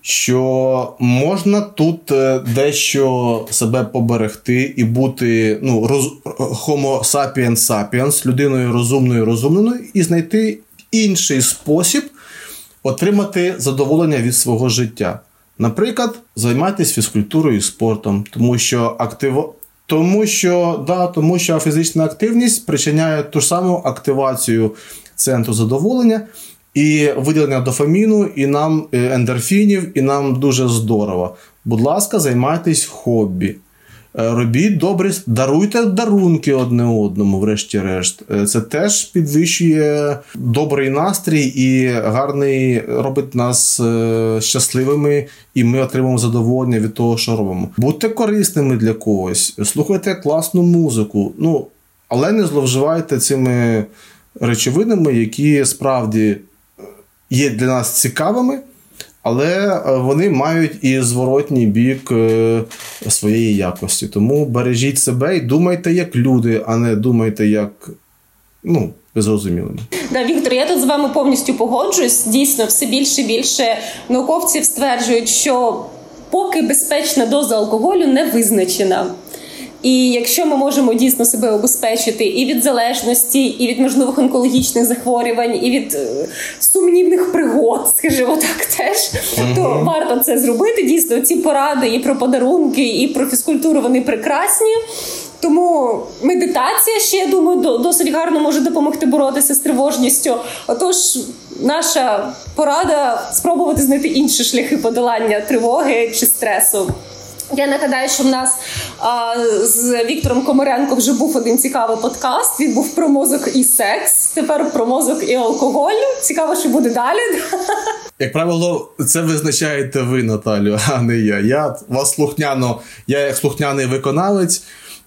що можна тут е, дещо себе поберегти і бути ну, роз, homo sapiens sapiens, людиною розумною розумною, і знайти інший спосіб отримати задоволення від свого життя. Наприклад, займайтесь фізкультурою і спортом, тому що актив... Тому що да, тому що фізична активність спричиняє ту ж саму активацію центру задоволення і виділення дофаміну, і нам е, ендорфінів, і нам дуже здорово. Будь ласка, займайтесь хобі. Е, робіть добре, даруйте дарунки одне одному, врешті-решт. Е, це теж підвищує добрий настрій і гарний робить нас е, щасливими, і ми отримуємо задоволення від того, що робимо. Будьте корисними для когось, слухайте класну музику. Ну, але не зловживайте цими речовинами, які справді є для нас цікавими але е, вони мають і зворотній бік е, своєї якості. Тому бережіть себе і думайте як люди, а не думайте як. ну, Зрозумілими. Да, Віктор, я тут з вами повністю погоджуюсь. Дійсно, все більше і більше науковців стверджують, що поки безпечна доза алкоголю не визначена. І якщо ми можемо дійсно себе обезпечити і від залежності, і від можливих онкологічних захворювань, і від е, сумнівних пригод, скажімо так, теж mm-hmm. то варто це зробити. Дійсно, ці поради і про подарунки, і про фізкультуру вони прекрасні. Тому медитація ще я думаю досить гарно може допомогти боротися з тривожністю. Отож, наша порада спробувати знайти інші шляхи подолання тривоги чи стресу. Я нагадаю, що в нас а, з Віктором Комаренко вже був один цікавий подкаст. Він був про мозок і секс. Тепер про мозок і алкоголь. Цікаво, що буде далі. Як правило, це визначаєте ви, Наталю, а не я. Я вас слухняно, я як слухняний виконавець.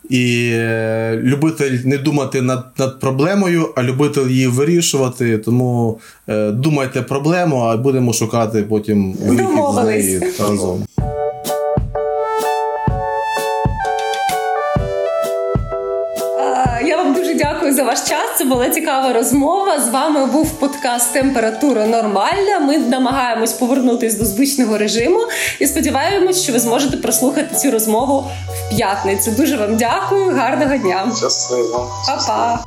І е, любитель не думати над над проблемою, а любитель її вирішувати. Тому е, думайте проблему, а будемо шукати потім вихід з неї разом. Була цікава розмова. З вами був подкаст Температура нормальна. Ми намагаємось повернутися до звичного режиму і сподіваємось, що ви зможете прослухати цю розмову в п'ятницю. Дуже вам дякую, гарного дня. Щасливо. Па-па.